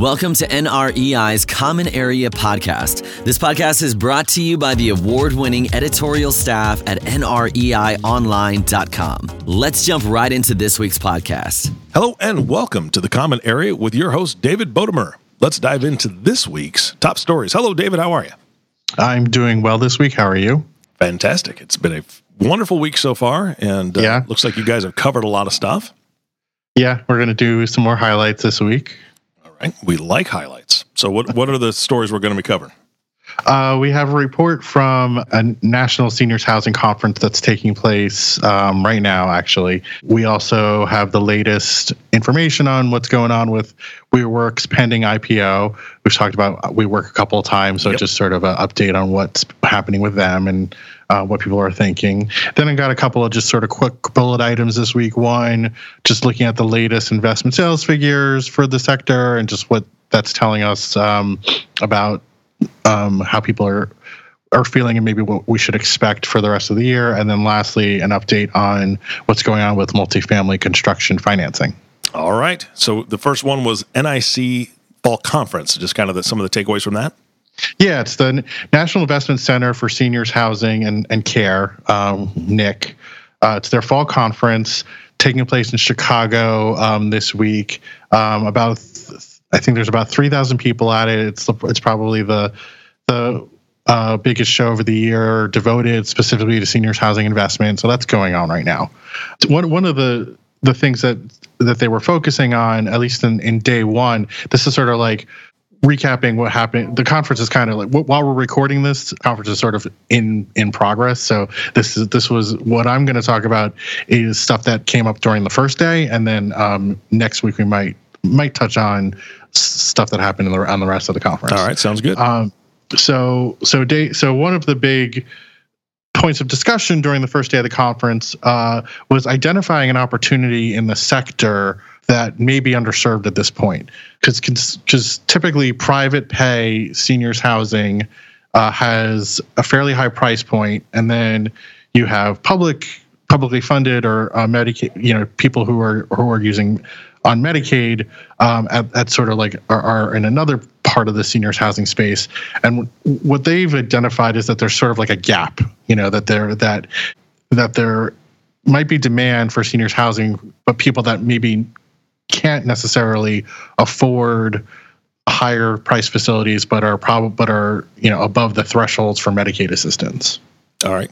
Welcome to NREI's Common Area Podcast. This podcast is brought to you by the award winning editorial staff at NREIOnline.com. Let's jump right into this week's podcast. Hello, and welcome to the Common Area with your host, David Bodamer. Let's dive into this week's top stories. Hello, David. How are you? I'm doing well this week. How are you? Fantastic. It's been a wonderful week so far, and uh, Yeah. looks like you guys have covered a lot of stuff. Yeah, we're going to do some more highlights this week. Right. We like highlights. So, what, what are the stories we're going to be covering? Uh, we have a report from a national seniors housing conference that's taking place um, right now, actually. We also have the latest information on what's going on with WeWork's pending IPO. We've talked about WeWork a couple of times, so Yep. just sort of an update on what's happening with them and uh, what people are thinking. Then I got a couple of just sort of quick bullet items this week. One, just looking at the latest investment sales figures for the sector and just what that's telling us um, about um, how people are are feeling and maybe what we should expect for the rest of the year. And then lastly, an update on what's going on with multifamily construction financing. All right. So, the first one was NIC Fall Conference. Just kind of the, some of the takeaways from that. Yeah, it's the National Investment Center for Seniors Housing and, and Care, um, NIC. Uh, it's their fall conference taking place in Chicago um, this week. Um, about, th- I think there's about 3,000 people at it. It's the, it's probably the the uh, biggest show of the year devoted specifically to seniors housing investment. So that's going on right now. One one of the the things that that they were focusing on, at least in, in day one, this is sort of like recapping what happened the conference is kind of like while we're recording this conference is sort of in in progress so this is this was what i'm going to talk about is stuff that came up during the first day and then um, next week we might might touch on stuff that happened in the, on the rest of the conference All right. Sounds good. um, so so day so one of the big points of discussion during the first day of the conference uh, was identifying an opportunity in the sector that may be underserved at this point because because typically private pay seniors housing uh, has a fairly high price point and then you have public publicly funded or uh, Medicaid, you know, people who are who are using on Medicaid um, at, at sort of like are, are in another part of the seniors housing space. And what they've identified is that there's sort of like a gap, you know, that there that that there might be demand for seniors housing, but people that maybe can't necessarily afford higher price facilities, but are probably but are you know above the thresholds for Medicaid assistance. All right.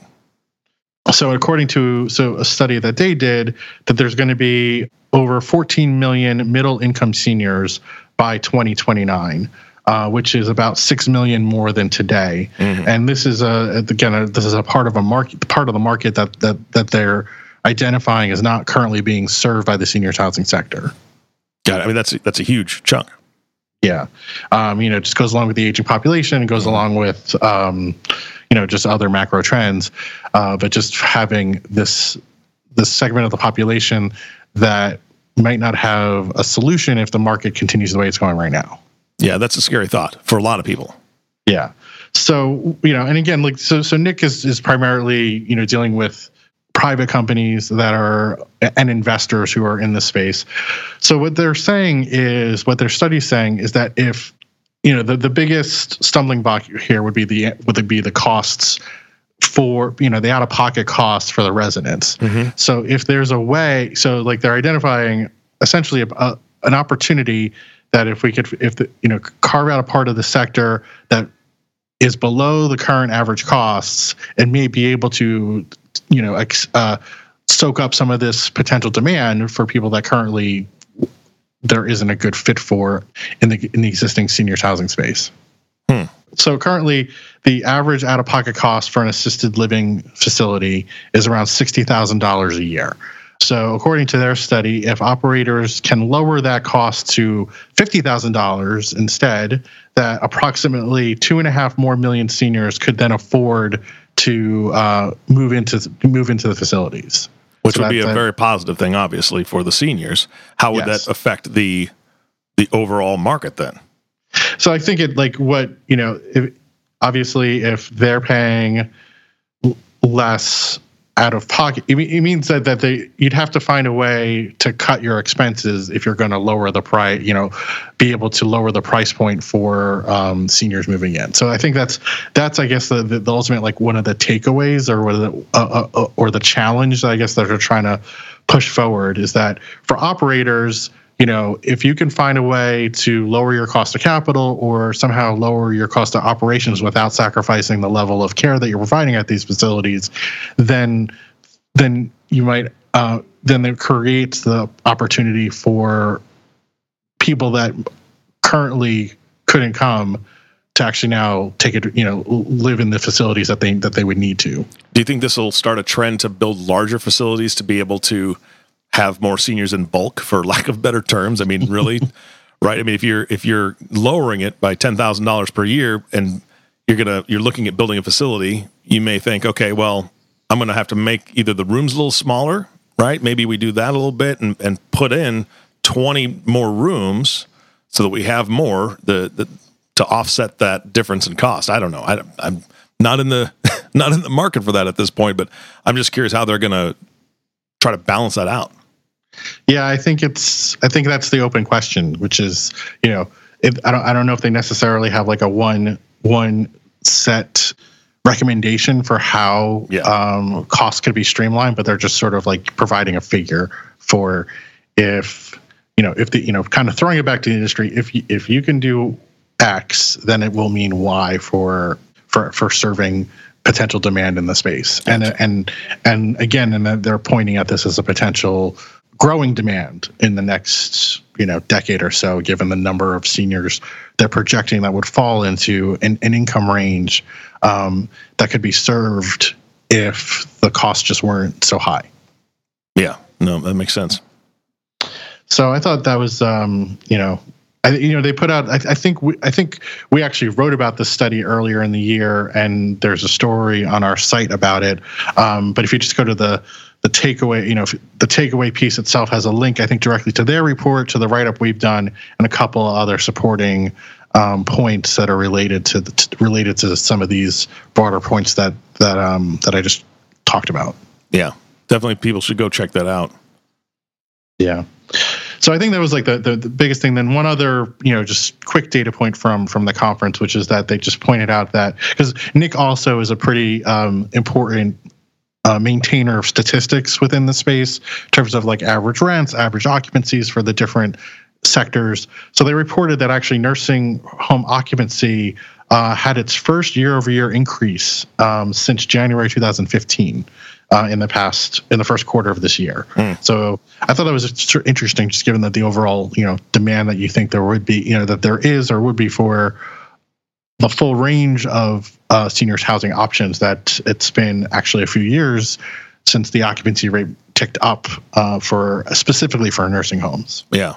So, according to so a study that they did, that there's going to be over 14 million middle income seniors by 2029, uh, which is about six million more than today. And this is a again a, this is a part of a market part of the market that that that they're identifying as not currently being served by the seniors housing sector. It. I mean, that's that's a huge chunk. Yeah, um, you know, it just goes along with the aging population. It goes along with, um, you know, just other macro trends. Uh, but just having this this segment of the population that might not have a solution if the market continues the way it's going right now. Yeah, that's a scary thought for a lot of people. Yeah. So you know, and again, like so, so NIC is is primarily you know dealing with private companies that are and investors who are in the space. So what they're saying is what their study's saying is that if you know the the biggest stumbling block here would be the would be the costs for you know the out of pocket costs for the residents. Mm-hmm. So if there's a way, so like they're identifying essentially a, a, an opportunity that if we could if the you know carve out a part of the sector that is below the current average costs and may be able to you know ex, uh, soak up some of this potential demand for people that currently there isn't a good fit for in the in the existing seniors housing space. Hmm. So currently, the average out of pocket cost for an assisted living facility is around sixty thousand dollars a year. So, according to their study, if operators can lower that cost to fifty thousand dollars instead, that approximately two and a half more million seniors could then afford to uh, move into move into the facilities. which So would be a very positive thing, obviously, for the seniors. How would Yes. that affect the the overall market then? So I think it like what you know. If, obviously, if they're paying less out of pocket. It, means that that they you'd have to find a way to cut your expenses if you're going to lower the price. You know, be able to lower the price point for um, seniors moving in. So I think that's that's I guess the, the, the ultimate like one of the takeaways or what the uh, uh, uh, or the challenge I guess that they're trying to push forward is that for operators you know, if you can find a way to lower your cost of capital or somehow lower your cost of operations without sacrificing the level of care that you're providing at these facilities, then then you might uh, then it creates the opportunity for people that currently couldn't come to actually now take it, you know, live in the facilities that they that they would need to. Do you think this will start a trend to build larger facilities to be able to have more seniors in bulk for lack of better terms. I mean, really, right? I mean, if you're if you're lowering it by ten thousand dollars per year and you're gonna you're looking at building a facility, you may think, okay, well, I'm gonna have to make either the rooms a little smaller, right? Maybe we do that a little bit and, and put in 20 more rooms so that we have more the, the to offset that difference in cost. I don't know. I, I'm not in the not in the market for that at this point, but I'm just curious how they're gonna try to balance that out. Yeah, I think it's. I think that's the open question, which is, you know, it, I don't. I don't know if they necessarily have like a one one set recommendation for how yeah. um, costs could be streamlined, but they're just sort of like providing a figure for if you know if the you know kind of throwing it back to the industry. If you, if you can do X, then it will mean Y for for for serving potential demand in the space. And and and again, and they're pointing at this as a potential growing demand in the next you know decade or so given the number of seniors they're projecting that would fall into an, an income range um, that could be served if the costs just weren't so high. Yeah. No that makes sense. So i thought that was um, you know I, you know they put out I, I, think we I think we actually wrote about this study earlier in the year and there's a story on our site about it um, but if you just go to the the takeaway, you know, the takeaway piece itself has a link, I think, directly to their report, to the write up we've done, and a couple of other supporting um, points that are related to, the, to, related to some of these broader points that that um, that I just talked about. Yeah, definitely, people should go check that out. Yeah. So I think that was like the, the, the biggest thing. Then one other, you know, just quick data point from from the conference, which is that they just pointed out that because NIC also is a pretty um, important uh, maintainer of statistics within the space in terms of like average rents, average occupancies for the different sectors. So they reported that actually nursing home occupancy uh, had its first year-over-year increase um, since January 2015 uh, in the past in the first quarter of this year. Mm. So I thought that was interesting, just given that the overall you know demand that you think there would be, you know, that there is or would be for the full range of uh, seniors housing options that it's been actually a few years since the occupancy rate ticked up uh, for specifically for nursing homes. Yeah.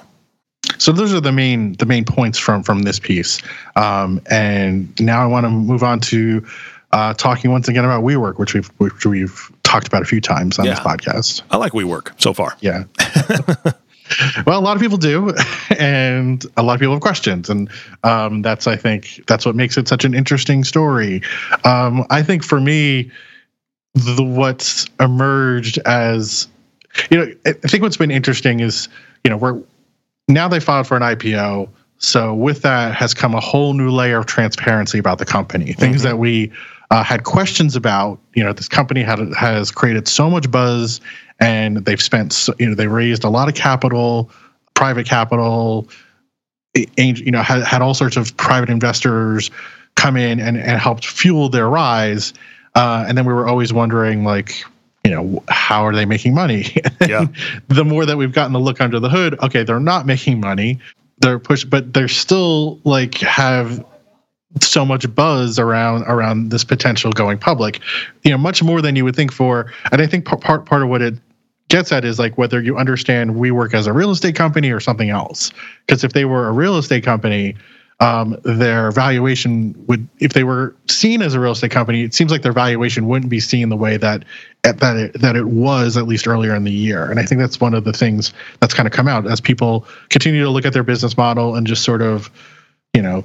So those are the main the main points from from this piece, um, and now I want to move on to uh, talking once again about WeWork, which we've which we've talked about a few times on yeah. this podcast. I like WeWork so far. Yeah. well, a lot of people do, and a lot of people have questions, and um, that's I think that's what makes it such an interesting story. Um, I think for me, the what's emerged as you know, I think what's been interesting is you know we're now they filed for an IPO. So with that has come a whole new layer of transparency about the company. Things mm-hmm. that we uh, had questions about. You know, this company had has created so much buzz, and they've spent. You know, they raised a lot of capital, private capital. You know, had had all sorts of private investors come in and and helped fuel their rise. Uh, and then we were always wondering, like, you know, how are they making money? Yeah. the more that we've gotten to look under the hood, okay, they're not making money. They're push, but they're still like have so much buzz around around this potential going public. You know much more than you would think for and i think part part of what it gets at is like whether you understand WeWork as a real estate company or something else. Because if they were a real estate company um, their valuation would if they were seen as a real estate company it seems like their valuation wouldn't be seen the way that that it, that it was at least earlier in the year. And i think that's one of the things that's kind of come out as people continue to look at their business model and just sort of you know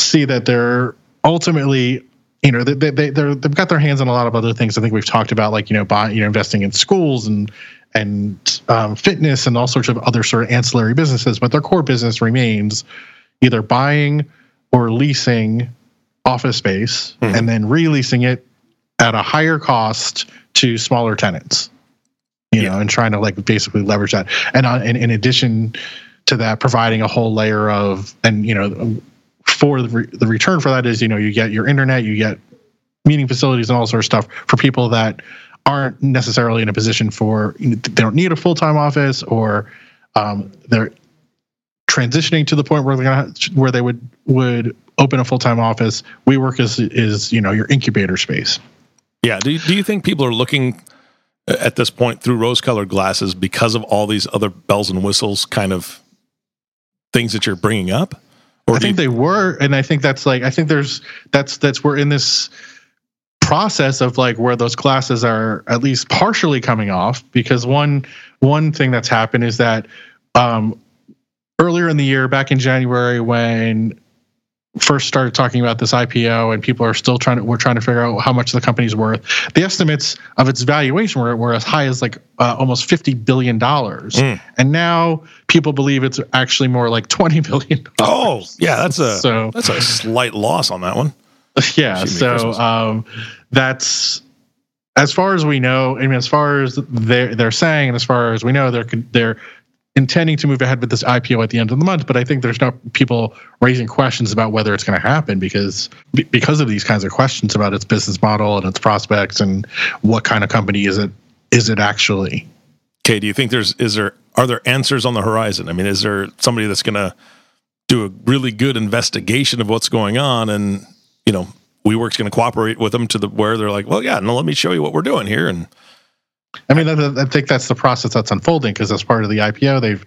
see that they're ultimately you know, they, they, they're, they've got their hands on a lot of other things. I think we've talked about, like, you know, buying, you know, investing in schools and, and um, fitness and all sorts of other sort of ancillary businesses, but their core business remains either buying or leasing office space mm-hmm. and then releasing it at a higher cost to smaller tenants you yeah. know and trying to like basically leverage that and, uh, and in addition to that providing a whole layer of and you know for the, re- the return for that is you know you get your internet you get meeting facilities and all sorts of stuff for people that aren't necessarily in a position for they don't need a full-time office or um, they're transitioning to the point where they're gonna where they would would open a full-time office. WeWork is is you know your incubator space. Yeah. Do you, do you think people are looking at this point through rose-colored glasses because of all these other bells and whistles kind of things that you're bringing up I think they were and I think that's like I think there's that's that's we're in this process of like where those glasses are at least partially coming off because one one thing that's happened is that um earlier in the year, back in January, when first started talking about this IPO and people are still trying to we're trying to figure out how much the company's worth. The estimates of its valuation were, were as high as like uh, almost 50 billion dollars. Mm. And now people believe it's actually more like 20 billion. Oh, yeah, that's a so, that's a slight loss on that one. Yeah, so um, that's as far as we know, I mean as far as they're they're saying and as far as we know they're they're intending to move ahead with this IPO at the end of the month, but I think there's no people raising questions about whether it's going to happen because because of these kinds of questions about its business model and its prospects and what kind of company is it is it actually. Okay, do you think there's is there are there answers on the horizon? I mean, is there somebody that's going to do a really good investigation of what's going on and, you know, WeWork's going to cooperate with them to the where they're like, "Well, yeah, no, let me show you what we're doing here." And I mean, I, think that's the process that's unfolding because as part of the IPO, they've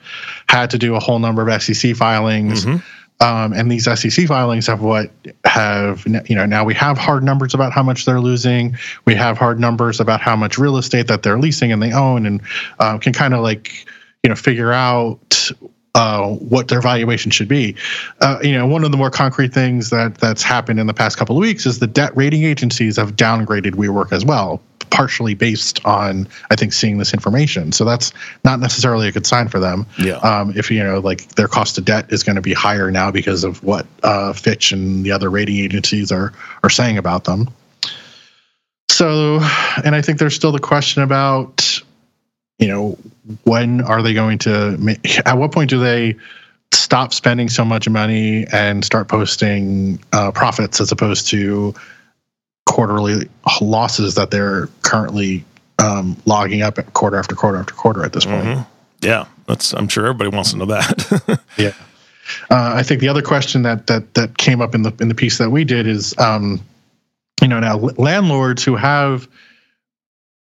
had to do a whole number of SEC filings. Mm-hmm. Um, and these SEC filings have what have you know now we have hard numbers about how much they're losing. We have hard numbers about how much real estate that they're leasing and they own, and uh, can kind of like you know figure out uh, what their valuation should be. Uh, you know, one of the more concrete things that that's happened in the past couple of weeks is the debt rating agencies have downgraded WeWork as well partially based on I think seeing this information. So that's not necessarily a good sign for them. Yeah. Um, if you know like their cost of debt is going to be higher now because of what uh, Fitch and the other rating agencies are are saying about them. So, and I think there's still the question about you know when are they going to make, at what point do they stop spending so much money and start posting uh, profits as opposed to quarterly losses that they're currently um, logging up at quarter after quarter after quarter at this point. Mm-hmm. Yeah, that's. I'm sure everybody wants to know that. yeah, uh, I think the other question that that that came up in the in the piece that we did is, um, you know, now landlords who have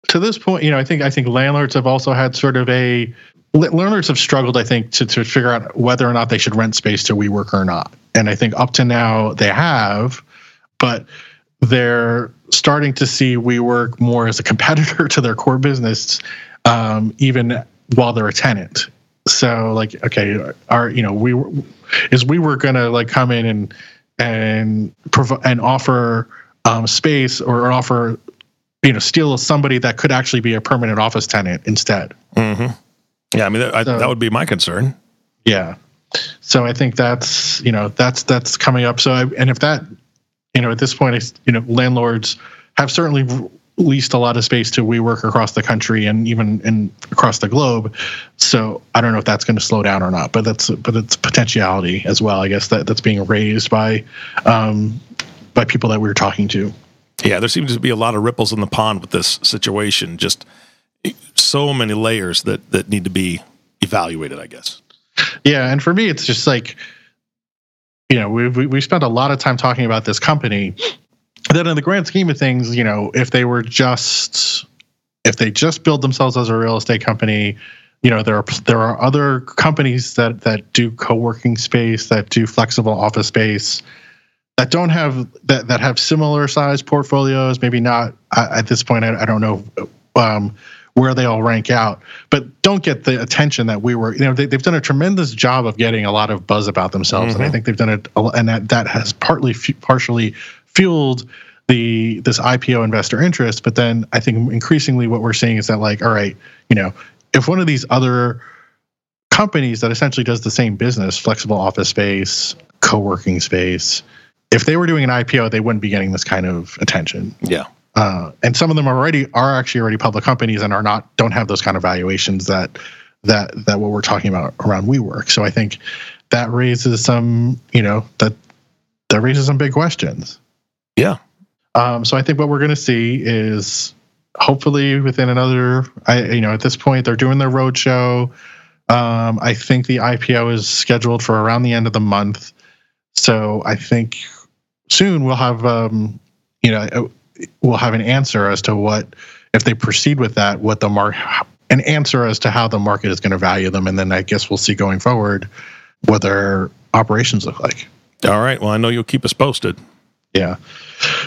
to this point, you know, I think I think landlords have also had sort of a landlords have struggled, I think, to to figure out whether or not they should rent space to WeWork or not. And I think up to now they have, but they're starting to see WeWork more as a competitor to their core business, um, even while they're a tenant. So, like, okay, are you know, we is WeWork gonna like come in and and provide and offer um, space or offer you know steal somebody that could actually be a permanent office tenant instead. Mm-hmm. Yeah, I mean that, so, that would be my concern. Yeah, so I think that's you know that's that's coming up. So I, and if that you know, at this point, you know, landlords have certainly leased a lot of space to WeWork across the country and even in across the globe. So I don't know if that's going to slow down or not, but that's but it's potentiality as well. I guess that that's being raised by um, by people that we are talking to. Yeah, there seems to be a lot of ripples in the pond with this situation. Just so many layers that that need to be evaluated. I guess. Yeah, and for me, it's just like you know, we we spent a lot of time talking about this company. That in the grand scheme of things, you know, if they were just if they just build themselves as a real estate company, you know, there are there are other companies that that do co-working space, that do flexible office space, that don't have that that have similar size portfolios. Maybe not at this point. I, I don't know. Um, where they all rank out, but don't get the attention that we were. You know, they, have done a tremendous job of getting a lot of buzz about themselves, mm-hmm. and I mm-hmm. think they've done it, and that that has partly partially fueled the this IPO investor interest. But then I think increasingly what we're seeing is that like, all right, you know, if one of these other companies that essentially does the same business, flexible office space, co-working space, if they were doing an IPO, they wouldn't be getting this kind of attention. Yeah. Uh, and some of them already are actually already public companies and are not don't have those kind of valuations that that that what we're talking about around WeWork. So I think that raises some, you know, that that raises some big questions. Yeah. Um, so I think what we're going to see is hopefully within another, I you know, at this point they're doing their roadshow. Um, I think the IPO is scheduled for around the end of the month. So I think soon we'll have, um, you know, we'll have an answer as to what, if they proceed with that, what the mark, an answer as to how the market is going to value them, and then I guess we'll see going forward what their operations look like. All right. Well, I know you'll keep us posted. Yeah.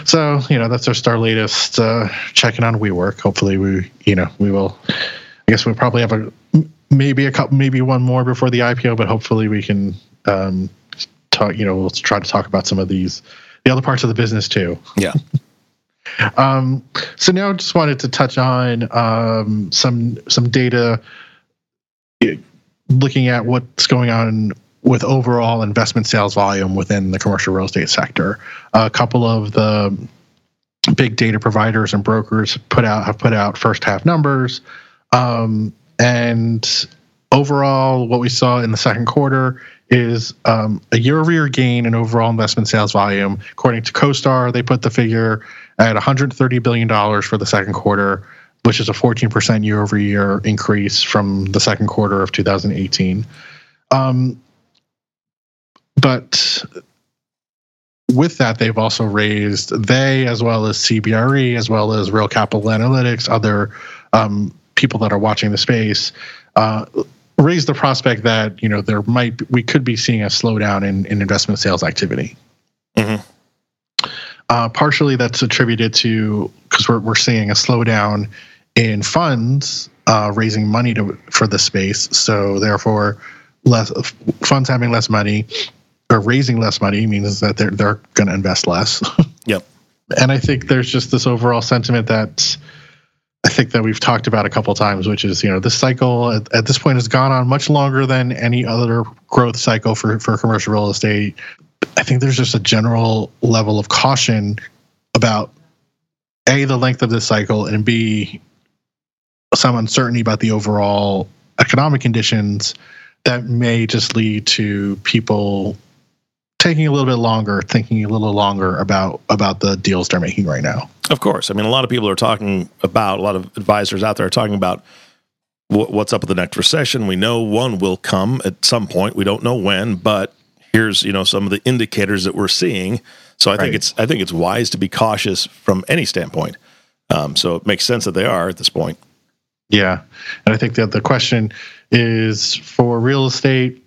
So you know that's just our latest uh, checking on WeWork. Hopefully we you know we will. I guess we'll probably have a maybe a couple maybe one more before the IPO, but hopefully we can um, talk. You know we'll try to talk about some of these the other parts of the business too. Yeah. um, so now I just wanted to touch on um, some some data looking at what's going on with overall investment sales volume within the commercial real estate sector. A couple of the big data providers and brokers put out have put out first half numbers, um, and overall, what we saw in the second quarter is um, a year-over-year gain in overall investment sales volume. According to CoStar, they put the figure at 130 billion dollars for the second quarter, which is a 14% year-over-year increase from the second quarter of 2018. Um, but with that, they've also raised they as well as CBRE as well as Real Capital Analytics, other um, people that are watching the space, uh, raised the prospect that you know there might we could be seeing a slowdown in, in investment sales activity. Mm-hmm. Uh, partially, that's attributed to because we're we're seeing a slowdown in funds uh, raising money to for the space, so therefore less funds having less money or raising less money means that they're they're going to invest less. Yep. and I think there's just this overall sentiment that think that we've talked about a couple times, which is you know this cycle at, at, this point has gone on much longer than any other growth cycle for for commercial real estate. I think there's just a general level of caution about a the length of this cycle and b some uncertainty about the overall economic conditions that may just lead to people taking a little bit longer, thinking a little longer about about the deals they're making right now. Of course, I mean a lot of people are talking about a lot of advisors out there are talking about what's up with the next recession. We know one will come at some point. We don't know when, but here's you know some of the indicators that we're seeing. So I right. think it's I think it's wise to be cautious from any standpoint. Um, so it makes sense that they are at this point. Yeah, and I think that the question is for real estate,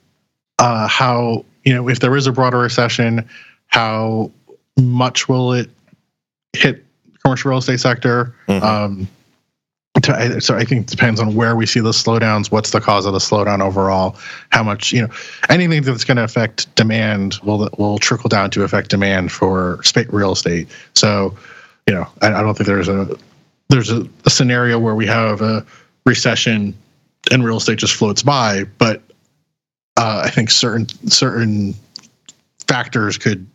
uh, how you know, if there is a broader recession, how much will it hit commercial real estate sector? Mm-hmm. Um, to, so I think it depends on where we see the slowdowns. What's the cause of the slowdown overall? How much you know? Anything that's going to affect demand will will trickle down to affect demand for real estate. So, you know, I, I don't think there's a there's a, a scenario where we have a recession and real estate just floats by, but uh, I think certain certain factors could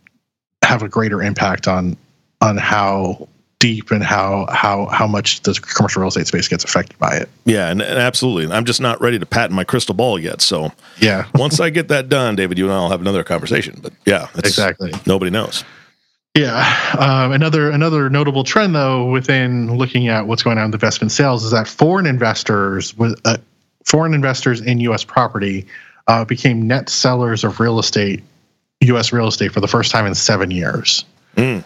have a greater impact on on how deep and how how how much the commercial real estate space gets affected by it. Yeah, and, and absolutely. I'm just not ready to patent my crystal ball yet. So yeah, once I get that done, David, you and I'll have another conversation. But yeah, exactly. Nobody knows. Yeah, um, another another notable trend though within looking at what's going on with investment sales is that foreign investors with uh, foreign investors in U.S. property uh, became net sellers of real estate, U.S. real estate, for the first time in seven years. Mm.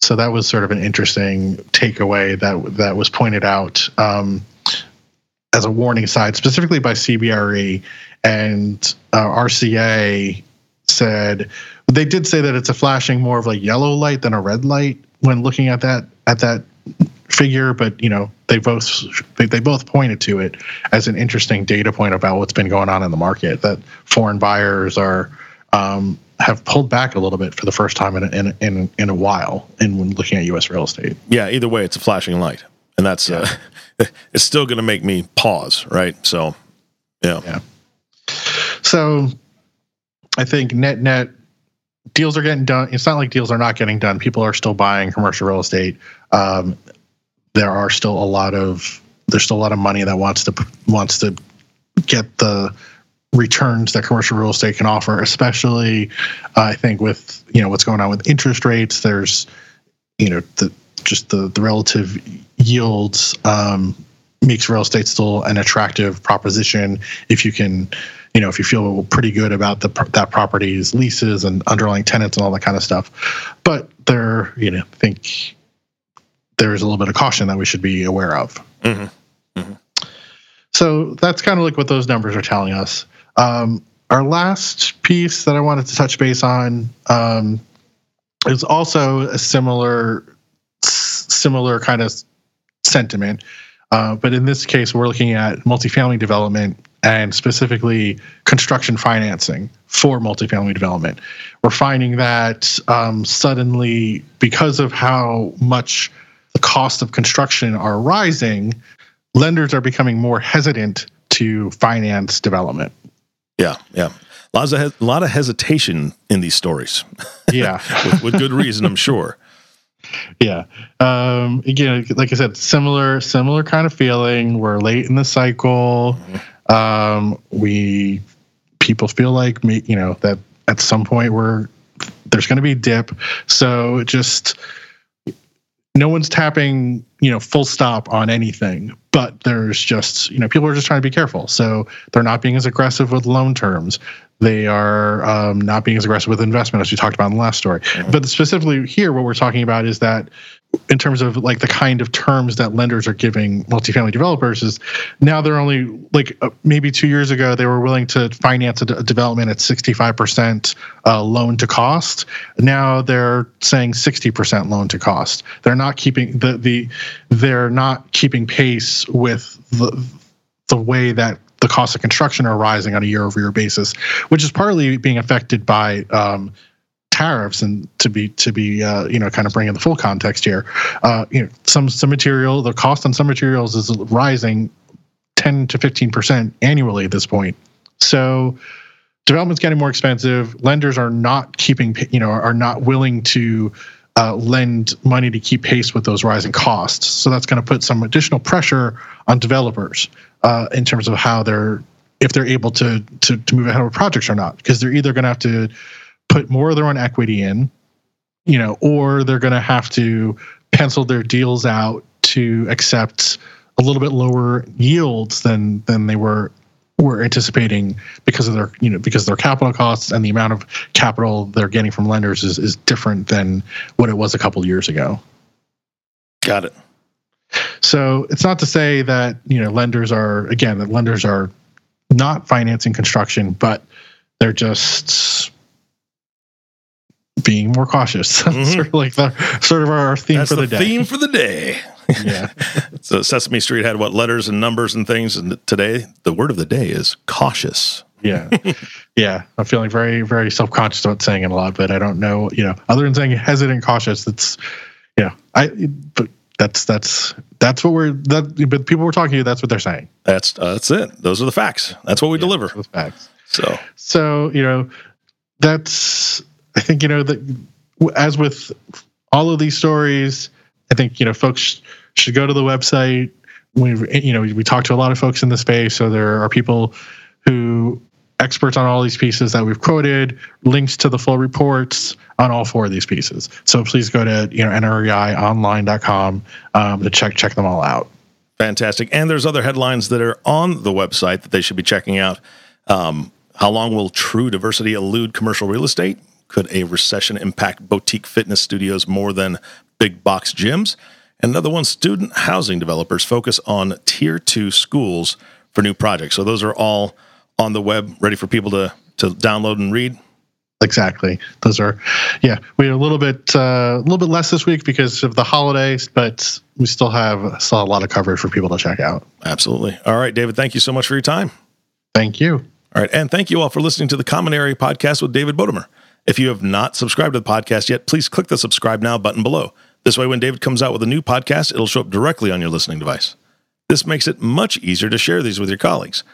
So that was sort of an interesting takeaway that that was pointed out um, as a warning side, specifically by CBRE and uh, RCA said they did say that it's a flashing more of a yellow light than a red light when looking at that at that figure, but you know they both they, they both pointed to it as an interesting data point about what's been going on in the market. That foreign buyers are um, have pulled back a little bit for the first time in a, in in, in a while. And when looking at U.S. real estate, yeah. Either way, it's a flashing light, and that's uh, it's still going to make me pause, right? So, yeah, yeah. So, I think net net deals are getting done. It's not like deals are not getting done. People are still buying commercial real estate. Um, there are still a lot of there's still a lot of money that wants to wants to get the returns that commercial real estate can offer, especially uh, I think with you know what's going on with interest rates. There's you know the just the the relative yields um, makes real estate still an attractive proposition if you can you know if you feel pretty good about the that property's leases and underlying tenants and all that kind of stuff but there you know I think there's a little bit of caution that we should be aware of mm-hmm. Mm-hmm. so that's kind of like what those numbers are telling us um, our last piece that I wanted to touch base on um, is also a similar similar kind of sentiment, uh, but in this case, we're looking at multifamily development and specifically construction financing for multifamily development. We're finding that um, suddenly, because of how much the cost of construction are rising, lenders are becoming more hesitant to finance development. Yeah, yeah. Lots of he- a lot of hesitation in these stories. Yeah, with, with, good reason, I'm sure. Yeah. Um, again, like I said, similar similar kind of feeling. We're late in the cycle. Mm-hmm. Um, we people feel like me, you know, that at some point we're there's going to be dip. So just no one's tapping, you know, full stop on anything, but there's just, you know, people are just trying to be careful. So they're not being as aggressive with loan terms. They are um, not being as aggressive with investment, as we talked about in the last story. But specifically here, what we're talking about is that in terms of like the kind of terms that lenders are giving multifamily developers is now they're only like uh, maybe two years ago they were willing to finance a, d- a development at 65% uh, loan to cost now they're saying 60% loan to cost they're not keeping the the they're not keeping pace with the the way that the cost of construction are rising on a year over year basis which is partly being affected by um, tariffs and to be to be uh, you know kind of bringing the full context here. Uh, you know some some material the cost on some materials is rising 10 to 15 percent annually at this point. So development's getting more expensive. Lenders are not keeping you know are not willing to uh, lend money to keep pace with those rising costs. So that's going to put some additional pressure on developers uh, in terms of how they're if they're able to, to to move ahead with projects or not because they're either going to have to put more of their own equity in, you know, or they're going to have to pencil their deals out to accept a little bit lower yields than than they were were anticipating because of their you know because their capital costs and the amount of capital they're getting from lenders is, is different than what it was a couple years ago. Got it. So it's not to say that you know lenders are again that lenders are not financing construction, but they're just being more cautious. Mm-hmm. sort of like the sort of our theme That's for the, the day. Theme for the day. Yeah. so Sesame Street had what letters and numbers and things, and today the word of the day is cautious. Yeah, yeah. I'm feeling very, very self conscious about saying it a lot, but I don't know. You know, other than saying hesitant, cautious. That's, yeah. I. But that's that's that's what we're that. But people we're talking to, that's what they're saying. That's uh, that's it. Those are the facts. That's what we yeah, deliver. Facts. So so you know, that's I think you know that as with all of these stories, I think you know folks should go to the website. We you know we talk to a lot of folks in the space, so there are people who experts on all these pieces that we've quoted, links to the full reports on all four of these pieces. So please go to you know nreionline.com um, to check check them all out. Fantastic, and there's other headlines that are on the website that they should be checking out. Um, how long will true diversity elude commercial real estate? Could a recession impact boutique fitness studios more than big box gyms? And another one student housing developers focus on tier two schools for new projects. So those are all on the web, ready for people to, to download and read. Exactly. Those are, yeah. We had a little bit, uh, a little bit less this week because of the holidays, but we still have still a lot of coverage for people to check out. Absolutely. All right, David. Thank you so much for your time. Thank you. All right, and thank you all for listening to the Common Area Podcast with David Bodamer. If you have not subscribed to the podcast yet, please click the subscribe now button below. This way, when David comes out with a new podcast, it'll show up directly on your listening device. This makes it much easier to share these with your colleagues.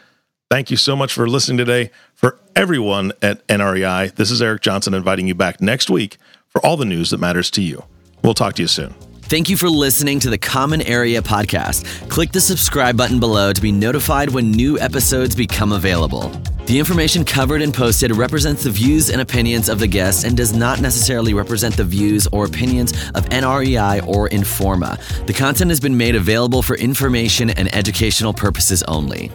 Thank you so much for listening today. For everyone at NREI, this is Eric Johnson inviting you back next week for all the news that matters to you. We'll talk to you soon. Thank you for listening to the Common Area Podcast. Click the subscribe button below to be notified when new episodes become available. The information covered and posted represents the views and opinions of the guests and does not necessarily represent the views or opinions of NREI or Informa. The content has been made available for information and educational purposes only.